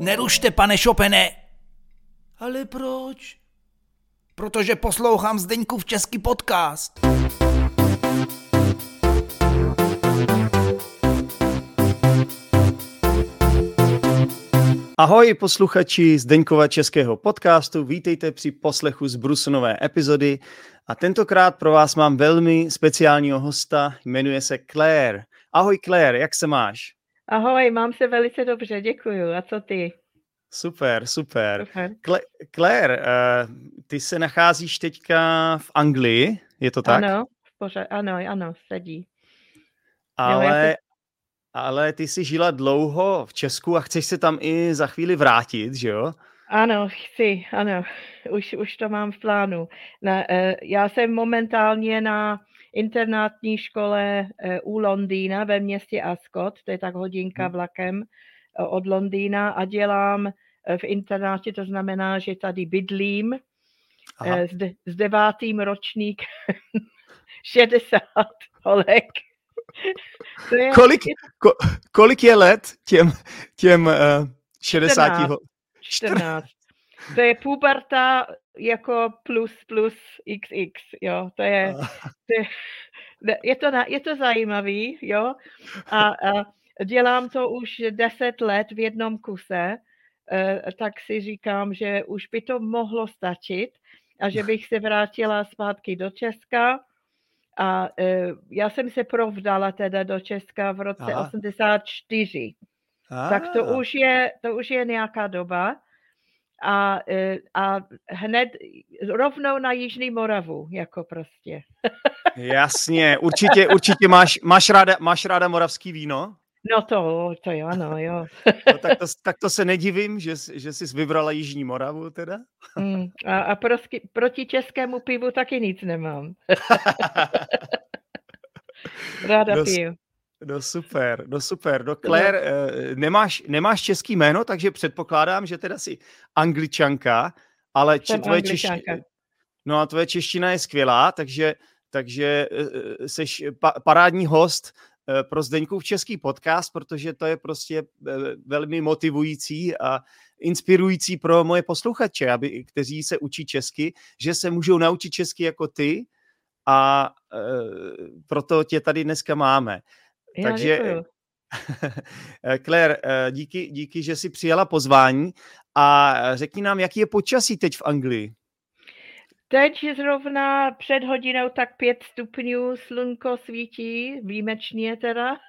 Nerušte, pane Šopene. Ale proč? Protože poslouchám Zdeňkův český podcast. Ahoj posluchači Zdeňkova českého podcastu, vítejte při poslechu z Brusonové epizody a tentokrát pro vás mám velmi speciálního hosta, jmenuje se Claire. Ahoj Claire, jak se máš? Ahoj, mám se velice dobře, děkuju. A co ty? Super, super. super. Claire, uh, ty se nacházíš teďka v Anglii, je to tak? Ano, pořád, ano, ano, sedí. Ale, jo, ale ty jsi žila dlouho v Česku a chceš se tam i za chvíli vrátit, že jo? Ano, chci, ano, už, už to mám v plánu. Na, uh, já jsem momentálně na internátní škole uh, u Londýna ve městě Ascot, to je tak hodinka hmm. vlakem od Londýna a dělám uh, v internátě, to znamená, že tady bydlím uh, s, de, s devátým ročník 60 holek. je, kolik, ko, kolik je let těm, těm uh, 60 14. 14. To je puberta jako plus plus xx, jo, to je, to je, je, to, je to zajímavý, jo, a, a dělám to už 10 let v jednom kuse, e, tak si říkám, že už by to mohlo stačit a že bych se vrátila zpátky do Česka a e, já jsem se provdala teda do Česka v roce Aha. 84. A. Tak to už, je, to už je nějaká doba a, e, a hned rovnou na Jižní Moravu, jako prostě. Jasně, určitě, určitě máš, máš, ráda, máš ráda moravský víno? No to, to jo, ano, jo. No, tak, to, tak to se nedivím, že, že jsi vybrala Jižní Moravu teda. Mm, a a proti, proti českému pivu taky nic nemám. Ráda no, piju. No super, no super. No Claire, no. nemáš, nemáš český jméno, takže předpokládám, že teda jsi angličanka, ale či, tvoje, čeština, no a tvoje čeština je skvělá, takže, takže jsi eh, pa, parádní host pro Zdeňkův český podcast, protože to je prostě velmi motivující a inspirující pro moje posluchače, aby, kteří se učí česky, že se můžou naučit česky jako ty a e, proto tě tady dneska máme. Já Takže, děkuju. Claire, eh, díky, díky, že jsi přijala pozvání a řekni nám, jaký je počasí teď v Anglii. Teď zrovna před hodinou tak pět stupňů slunko svítí, výjimečně teda.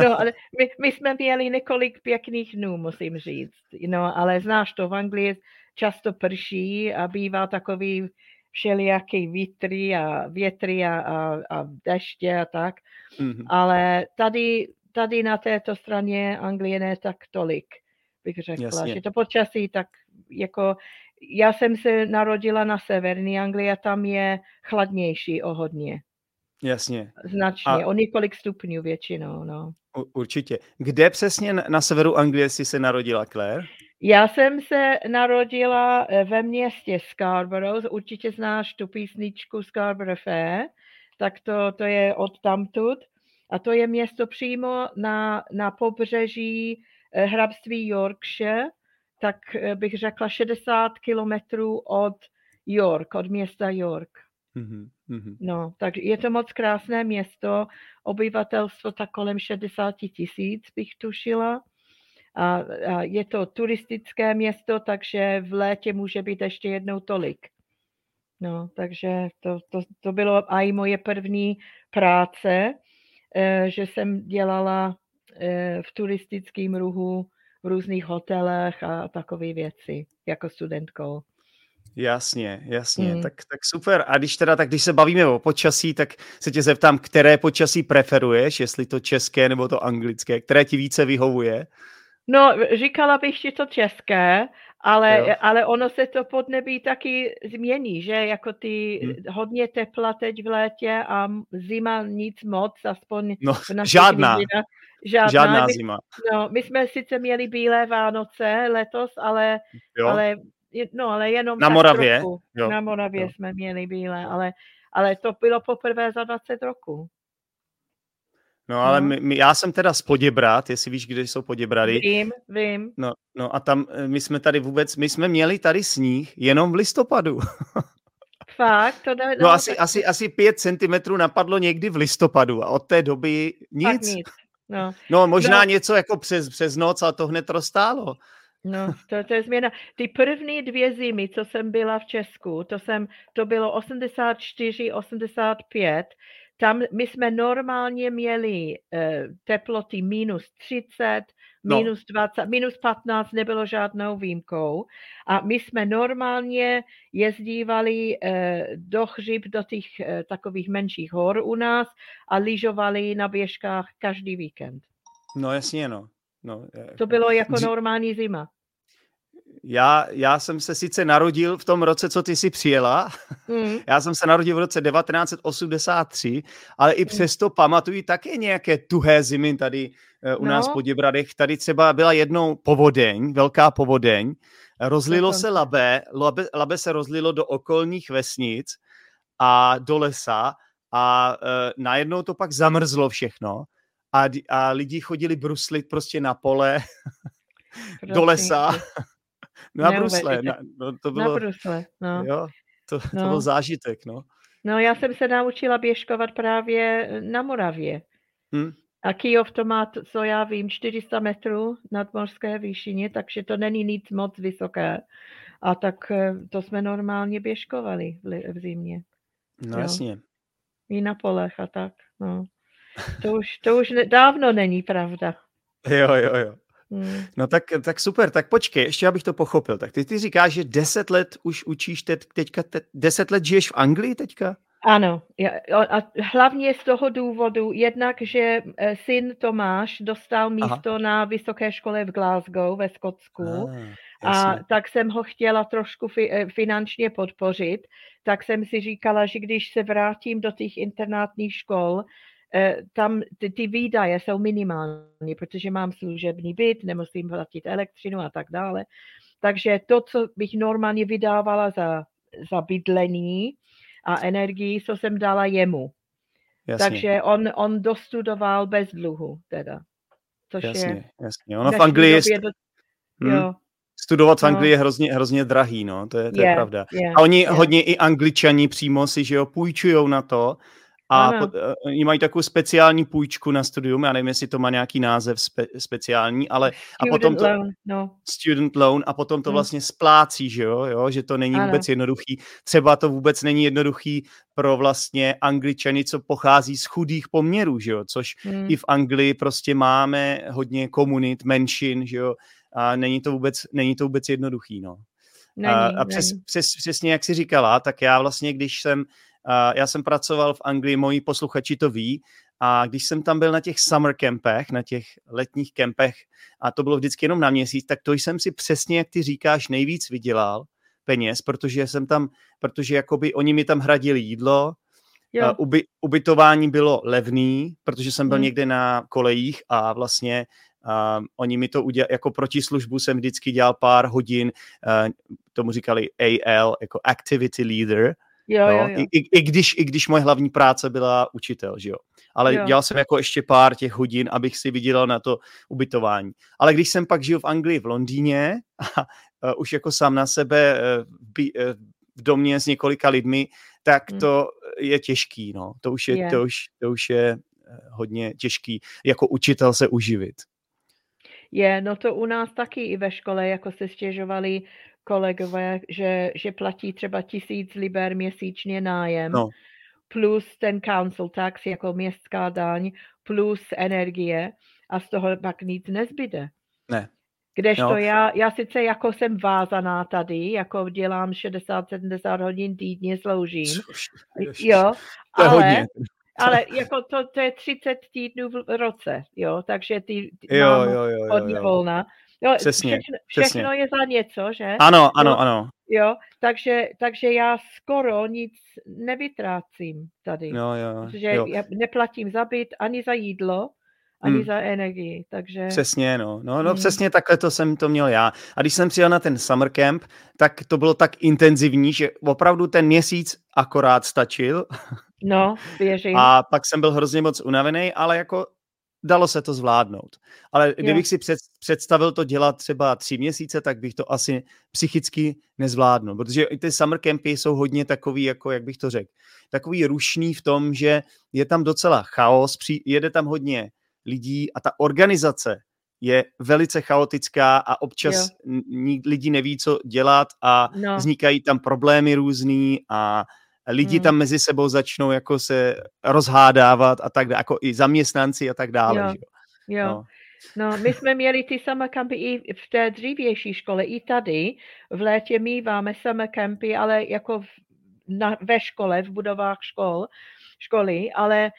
No, ale my, my jsme měli několik pěkných dnů, musím říct. No, ale znáš to, v Anglii často prší a bývá takový všelijaký vítry a větry a, a, a deště a tak. Mm-hmm. Ale tady, tady na této straně Anglie ne tak tolik, bych řekla. Jasně. Že to počasí tak jako... Já jsem se narodila na severní Anglii a tam je chladnější o hodně. Jasně. Značně, a... o několik stupňů většinou, no. Určitě. Kde přesně na severu Anglie jsi se narodila, Claire? Já jsem se narodila eh, ve městě Scarborough, určitě znáš tu písničku Scarborough Fair, tak to, to je od tamtud. A to je město přímo na, na pobřeží eh, hrabství Yorkshire, tak eh, bych řekla 60 kilometrů od York, od města York. Mm-hmm. No, tak je to moc krásné město, obyvatelstvo tak kolem 60 tisíc bych tušila. A, a je to turistické město, takže v létě může být ještě jednou tolik. No, takže to, to, to bylo i moje první práce, eh, že jsem dělala eh, v turistickém ruhu v různých hotelech a takové věci jako studentkou. Jasně, jasně, hmm. tak, tak super. A když teda, tak když se bavíme o počasí, tak se tě zeptám, které počasí preferuješ, jestli to české nebo to anglické, které ti více vyhovuje? No, říkala bych, že to české, ale, ale ono se to podnebí taky změní, že jako ty hmm. hodně tepla teď v létě a zima nic moc, aspoň no, žádná. Vidina, žádná. Žádná my, zima. No, my jsme sice měli bílé Vánoce letos, ale, ale no, ale jenom na Moravě. Trochu. Jo. Na Moravě jo. jsme měli bílé, ale, ale to bylo poprvé za 20 roků. No ale no. My, my, já jsem teda z Poděbrat, jestli víš, kde jsou Poděbrady. Vím, vím. No, no a tam eh, my jsme tady vůbec, my jsme měli tady sníh jenom v listopadu. Fakt? To ne, no, no asi, tak... asi, asi pět centimetrů napadlo někdy v listopadu a od té doby nic. nic. No. no možná no. něco jako přes, přes noc, a to hned roztálo. No, to, to je změna. Ty první dvě zimy, co jsem byla v Česku, to, jsem, to bylo 84, 85, tam my jsme normálně měli uh, teploty minus 30, no. minus 20, minus 15 nebylo žádnou výjimkou. A my jsme normálně jezdívali uh, do chřib, do těch uh, takových menších hor u nás a lyžovali na běžkách každý víkend. No jasně, no. no to bylo jako normální zima já, já jsem se sice narodil v tom roce, co ty si přijela. Mm. Já jsem se narodil v roce 1983, ale i mm. přesto pamatuju také nějaké tuhé zimy tady uh, u no. nás po Děbradech. Tady třeba byla jednou povodeň, velká povodeň. Rozlilo se labe, labe, labe se rozlilo do okolních vesnic a do lesa a uh, najednou to pak zamrzlo všechno a, a lidi chodili bruslit prostě na pole, do lesa. Na Brusle. Na, no, to bylo, na Brusle, no. Jo, to, no. to byl zážitek, no. No, já jsem se naučila běžkovat právě na Moravě. Hmm. A Kijov to má, co já vím, 400 metrů nad morské výšině, takže to není nic moc vysoké. A tak eh, to jsme normálně běžkovali v, v zimě. No jo. jasně. I na polech a tak, no. To už, to už ne, dávno není pravda. Jo, jo, jo. Hmm. No tak, tak super, tak počkej, ještě abych to pochopil. Tak ty, ty říkáš, že deset let už učíš teď, teďka, te, deset let žiješ v Anglii teďka? Ano, a hlavně z toho důvodu, jednak, že e, syn Tomáš dostal místo Aha. na vysoké škole v Glasgow ve Skotsku ah, a tak jsem ho chtěla trošku fi, e, finančně podpořit, tak jsem si říkala, že když se vrátím do těch internátních škol, tam ty, ty výdaje jsou minimální, protože mám služební byt, nemusím platit elektřinu a tak dále. Takže to, co bych normálně vydávala za, za bydlení a energii, co jsem dala jemu. Jasně. Takže on, on dostudoval bez dluhu teda. Což jasně, je, jasně. Ono v Anglii je... Do... Hmm. Jo. Studovat v no. Anglii je hrozně, hrozně drahý, no, to je, to je, je pravda. Je, a oni je. hodně i angličani přímo si, že jo, půjčujou na to, a pod, uh, oni mají takovou speciální půjčku na studium, já nevím, jestli to má nějaký název spe, speciální, ale student a potom to, loan, no. student loan a potom to hmm. vlastně splácí, že jo, jo že to není ano. vůbec jednoduchý. Třeba to vůbec není jednoduchý pro vlastně angličany, co pochází z chudých poměrů, že jo, což hmm. i v Anglii prostě máme hodně komunit, menšin, že jo, a není to vůbec, není to vůbec jednoduchý, no. Není, a, a přes, přes, přesně jak jsi říkala, tak já vlastně, když jsem já jsem pracoval v Anglii, moji posluchači to ví, a když jsem tam byl na těch summer campech, na těch letních kempech, a to bylo vždycky jenom na měsíc, tak to jsem si přesně, jak ty říkáš, nejvíc vydělal peněz, protože jsem tam, protože jakoby oni mi tam hradili jídlo, jo. Uby, ubytování bylo levný, protože jsem byl hmm. někde na kolejích a vlastně uh, oni mi to udělali, jako protislužbu jsem vždycky dělal pár hodin, uh, tomu říkali AL, jako Activity Leader, Jo, jo, jo. I, i, i, když, I když moje hlavní práce byla učitel, že jo. Ale jo. dělal jsem jako ještě pár těch hodin, abych si vydělal na to ubytování. Ale když jsem pak žil v Anglii, v Londýně, a, a už jako sám na sebe e, v, e, v domě s několika lidmi, tak hmm. to je těžký, no. To už je, je. To už, to už je e, hodně těžký jako učitel se uživit. Je, no to u nás taky i ve škole, jako se stěžovali kolegové, že, že platí třeba tisíc liber měsíčně nájem, no. plus ten council tax jako městská daň, plus energie a z toho pak nic nezbyde. Ne. Kdežto no. já, já sice jako jsem vázaná tady, jako dělám 60-70 hodin týdně, sloužím. Jo, to ale, hodně. ale jako to, to je 30 týdnů v roce, jo, takže ty, ty jo, mám jo, jo, hodně jo, jo. volna. Jo, přesně, všechno, všechno přesně. je za něco, že? Ano, ano, jo, ano. Jo, takže, takže já skoro nic nevytrácím tady. Jo, jo, protože jo. já neplatím za byt ani za jídlo, ani hmm. za energii, takže... Přesně, no. No, no hmm. přesně takhle to jsem to měl já. A když jsem přijel na ten summer camp, tak to bylo tak intenzivní, že opravdu ten měsíc akorát stačil. No, věřím. A pak jsem byl hrozně moc unavený, ale jako dalo se to zvládnout. Ale kdybych si před, představil to dělat třeba tři měsíce, tak bych to asi psychicky nezvládnul, protože i ty summer campy jsou hodně takový, jako jak bych to řekl, takový rušný v tom, že je tam docela chaos, při, jede tam hodně lidí a ta organizace je velice chaotická a občas jo. lidi neví, co dělat a no. vznikají tam problémy různý a lidi hmm. tam mezi sebou začnou jako se rozhádávat a tak jako i zaměstnanci a tak dále. Jo. jo. No. No, my jsme měli ty summer campy i v té dřívější škole, i tady. V létě míváme summer campy, ale jako v, na, ve škole, v budovách škol, školy, ale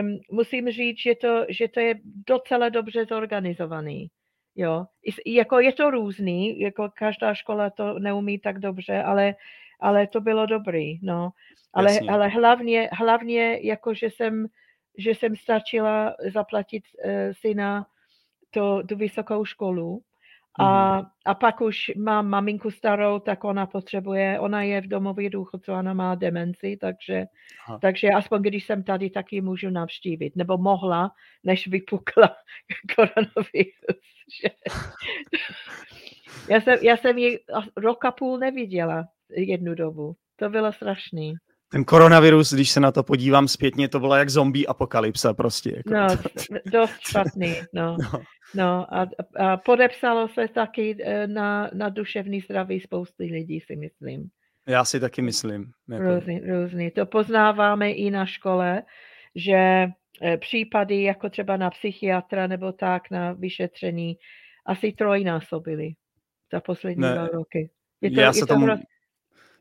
um, musím říct, že to, že to je docela dobře zorganizovaný. Jo, I, jako je to různý, jako každá škola to neumí tak dobře, ale, ale to bylo dobrý, no. Ale, ale hlavně, hlavně jako, že jsem, že jsem stačila zaplatit uh, syna to, tu vysokou školu a, mm. a pak už mám maminku starou, tak ona potřebuje, ona je v domově důchodců, ona má demenci, takže, takže aspoň když jsem tady, tak ji můžu navštívit. Nebo mohla, než vypukla koronavirus. já, jsem, já jsem ji rok a půl neviděla jednu dobu. To bylo strašný. Ten koronavirus, když se na to podívám zpětně, to bylo jak zombie apokalypsa prostě. Jako. No, dost špatný, no. no. no a, a podepsalo se taky eh, na, na duševní zdraví spousty lidí, si myslím. Já si taky myslím. Jako... Různý, různý. To poznáváme i na škole, že eh, případy jako třeba na psychiatra nebo tak na vyšetření asi trojnásobily za poslední ne, dva roky. Je to, já se to tomu...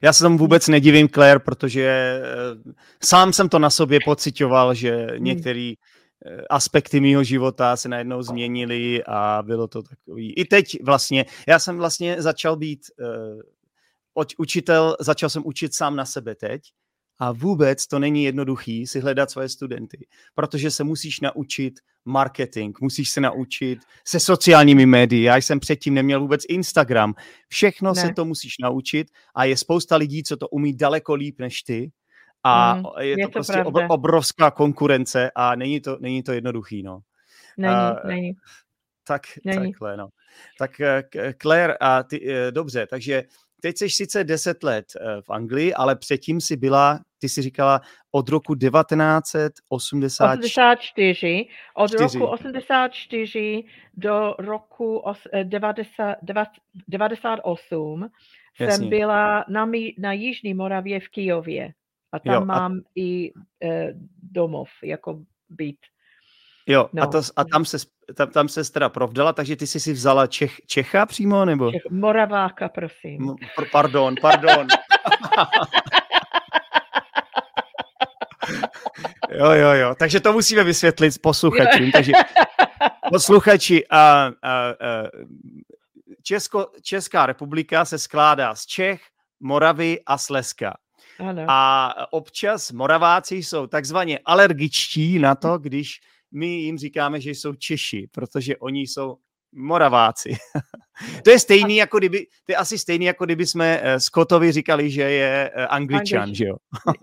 Já se tomu vůbec nedivím, Claire, protože eh, sám jsem to na sobě pocitoval, že hmm. některé eh, aspekty mého života se najednou změnily a bylo to takový. I teď vlastně, já jsem vlastně začal být uh, učitel, začal jsem učit sám na sebe teď a vůbec to není jednoduchý si hledat svoje studenty, protože se musíš naučit marketing, musíš se naučit se sociálními médii. Já jsem předtím neměl vůbec Instagram. Všechno ne. se to musíš naučit a je spousta lidí, co to umí daleko líp než ty. A mm, je, je to, to prostě pravda. obrovská konkurence a není to, není to jednoduchý. No. Není, uh, není. Tak, není. takhle, no. Tak uh, Claire, a ty, uh, dobře, takže teď jsi sice 10 let uh, v Anglii, ale předtím si byla ty si říkala od roku 1984. Od 4. roku 84 do roku 90, 98 Jasně. jsem byla na, na Jižní Moravě v Kijově. A tam jo, mám a... i e, domov, jako byt. Jo, no. a, to, a tam se tam, tam se teda provdala, takže ty jsi si vzala Čech, Čecha přímo, nebo? Čech, Moraváka, prosím. Pardon, pardon. Jo, jo, jo. Takže to musíme vysvětlit posluchačům. Takže posluchači, a, a, a, Česko, Česká republika se skládá z Čech, Moravy a Slezska. Ano. A občas Moraváci jsou takzvaně alergičtí na to, když my jim říkáme, že jsou Češi, protože oni jsou Moraváci. to je stejný, jako kdyby, to je asi stejný, jako kdyby jsme uh, Scottovi říkali, že je uh, Angličan, Anglič. že jo?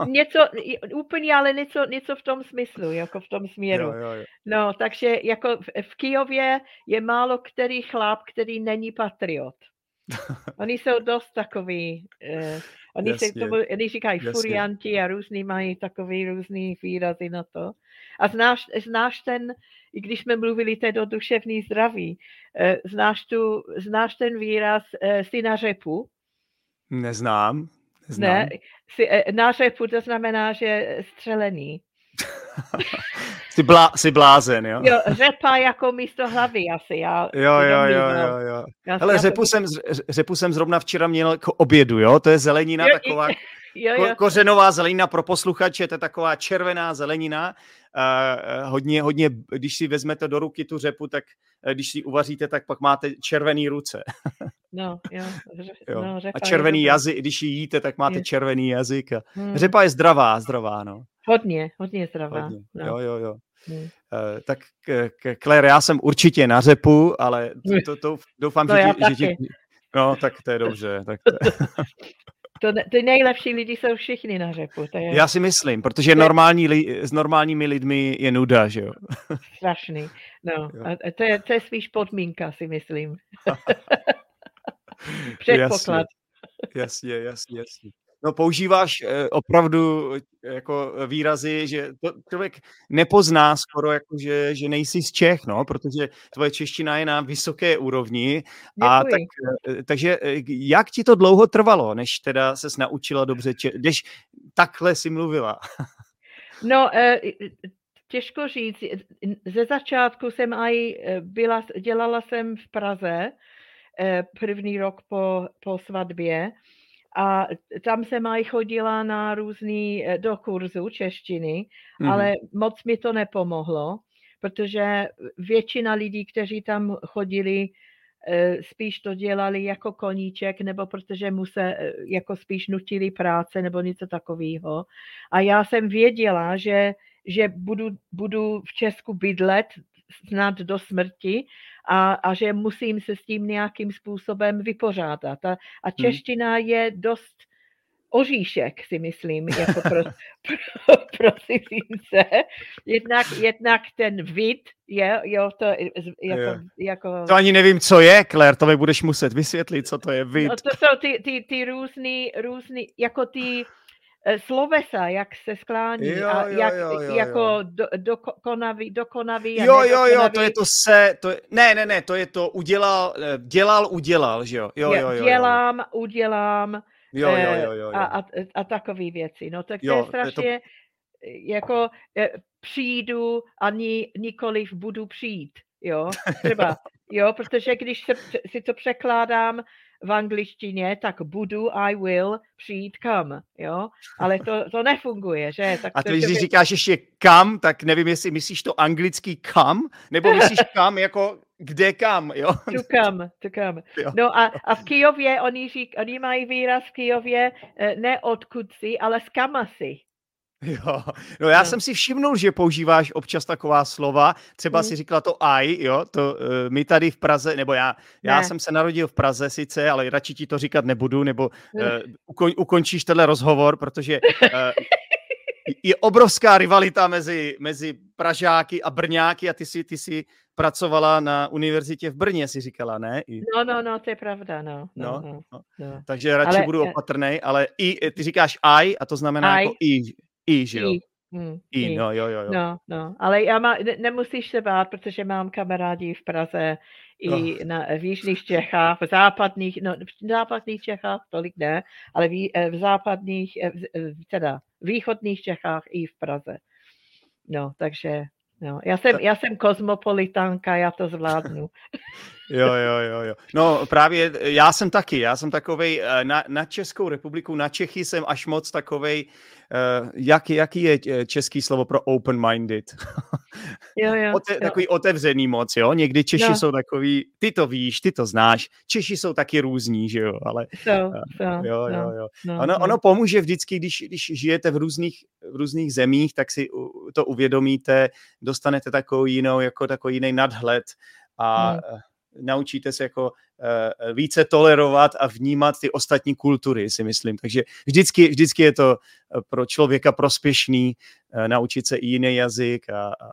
něco, úplně, ale něco, něco v tom smyslu, jako v tom směru. Jo, jo, jo. No, takže jako v, v Kijově je málo který chlap, který není patriot. Oni jsou dost takový, uh, oni, Jasně. se tomu, oni říkají Jasně. furianti a různý mají takový různý výrazy na to. A znáš, znáš ten, i když jsme mluvili teď o duševní zdraví, eh, znáš, tu, znáš ten výraz eh, si na řepu? Neznám. neznám. Ne, si, eh, na řepu to znamená, že střelený. jsi, blá, jsi blázen, jo? Jo, řepa jako místo hlavy asi. Já jo, jo, jo, jo, jo. Hele, řepu, to... jsem, řepu jsem zrovna včera měl k obědu, jo? To je zelenina jo, taková, jo, jo. kořenová zelenina pro posluchače, to je taková červená zelenina, hodně, hodně, když si vezmete do ruky tu řepu, tak uh, když si uvaříte, tak pak máte červený ruce. no, jo. jo. No, a červený jazyk, když ji jíte, tak máte je. červený jazyk. A... Hmm. Řepa je zdravá, zdravá, no. Hodně, hodně zdravá. Hodně. No. Jo, jo, jo. Hmm. Uh, tak Claire, já jsem určitě na řepu, ale to, to, to doufám, to že, ti, že ti... No, tak to je dobře. Tak to je. To, ty nejlepší lidi jsou všichni na řepu. To je... Já si myslím, protože normální li, s normálními lidmi je nuda, že jo? Strašný. No, a to je, to je spíš podmínka, si myslím. Předpoklad. Jasně, jasně, jasně. jasně. No používáš eh, opravdu eh, jako výrazy, že to člověk nepozná skoro, jako že, že nejsi z Čech, no, protože tvoje čeština je na vysoké úrovni. A tak, eh, takže jak ti to dlouho trvalo, než teda ses naučila dobře, če- když takhle si mluvila? No, těžko říct. Ze začátku jsem aj byla, dělala jsem v Praze první rok po, po svatbě a tam jsem aj chodila na různý, eh, do kurzu češtiny, mm. ale moc mi to nepomohlo, protože většina lidí, kteří tam chodili, eh, spíš to dělali jako koníček, nebo protože mu se eh, jako spíš nutili práce nebo něco takového. A já jsem věděla, že, že budu, budu v Česku bydlet snad do smrti a, a že musím se s tím nějakým způsobem vypořádat. A, a hmm. čeština hmm. je dost oříšek, si myslím, jako pro, pro, pro cizince. Jednak, jednak ten vid, je, jo, to jako, jo. jako... To ani nevím, co je, Claire, to mi budeš muset vysvětlit, co to je vid. No to jsou ty, ty, ty různý, různý, jako ty Eh, slovesa, jak se sklání jo, a jak, jo, jo, jo, jako do, dokonavý, dokonavý a Jo, jo, jo, to je to se, to je, ne, ne, ne, to je to udělal, eh, dělal, udělal, že jo, jo, jo, jo. Dělám, udělám jo, jo, jo, jo, jo. A, a, a takové věci, no tak to jo, je strašně, to... jako přijdu a ni, nikoliv budu přijít, jo, třeba, jo, protože když se, si to překládám v angličtině, tak budu, I will, přijít kam, jo? Ale to, to nefunguje, že? Tak a to, když by... říkáš ještě kam, tak nevím, jestli myslíš to anglický kam, nebo myslíš kam jako kde kam, jo? Tu kam, tu kam. Jo. No a, a v Kijově, oni, řík, oni mají výraz v Kijově eh, ne odkud si, ale z kama. Jo, no já no. jsem si všimnul, že používáš občas taková slova, třeba mm. si říkala to I, jo, to uh, my tady v Praze, nebo já, já jsem se narodil v Praze sice, ale radši ti to říkat nebudu, nebo uh, ukon, ukončíš tenhle rozhovor, protože uh, je obrovská rivalita mezi, mezi Pražáky a Brňáky a ty si, ty si pracovala na univerzitě v Brně, si říkala, ne? I... No, no, no, to je pravda, no. no, no, no. no. Takže radši ale, budu opatrný, ale i, ty říkáš I a to znamená I, jako I, i, že jo? I. Hmm, I, I, no, jo, jo, jo. No, no, ale já má, ne, nemusíš se bát, protože mám kamarádi v Praze i oh. na, v jižních Čechách, v západních, no, v západních Čechách tolik ne, ale v, eh, v západních, eh, v, teda východních Čechách i v Praze. No, takže No, já jsem, já jsem kozmopolitánka, já to zvládnu. Jo, jo, jo, jo. No právě já jsem taky, já jsem takovej, eh, na, na Českou republiku, na Čechy jsem až moc takovej, uh, jaký, jaký je eh, český slovo pro open-minded? Jo, jo, Ote, jo. Takový otevřený moc, jo? Někdy Češi jo. jsou takový, ty to víš, ty to znáš, Češi jsou taky různí, že jo? Ale, so, so, jo, jo, jo. No, ono, no. ono pomůže vždycky, když, když žijete v různých, v různých zemích, tak si to uvědomíte, dostanete takovou jinou, jako takový jiný nadhled a hmm naučíte se jako uh, více tolerovat a vnímat ty ostatní kultury, si myslím. Takže vždycky, vždycky je to eh, pro člověka prospěšný uh, naučit se i jiný jazyk a, a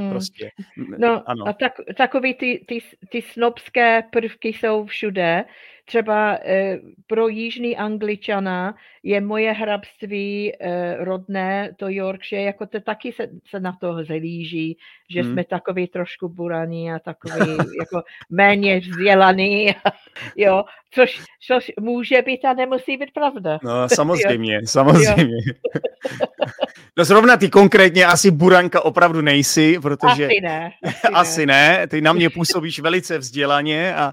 Mm. Prostě. No ano. a tak, takový ty, ty, ty snobské prvky jsou všude. Třeba eh, pro jižní angličana je moje hrabství eh, rodné, to Yorkshire, jako to taky se, se na to zhlíží, že hmm. jsme takový trošku buraní a takový jako méně vzdělaný, jo, což, což může být a nemusí být pravda. No samozřejmě, samozřejmě. No zrovna ty konkrétně asi buranka opravdu nejsi, protože... Asi ne. Asi, asi ne. ne. Ty na mě působíš velice vzdělaně a...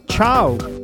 Tchau!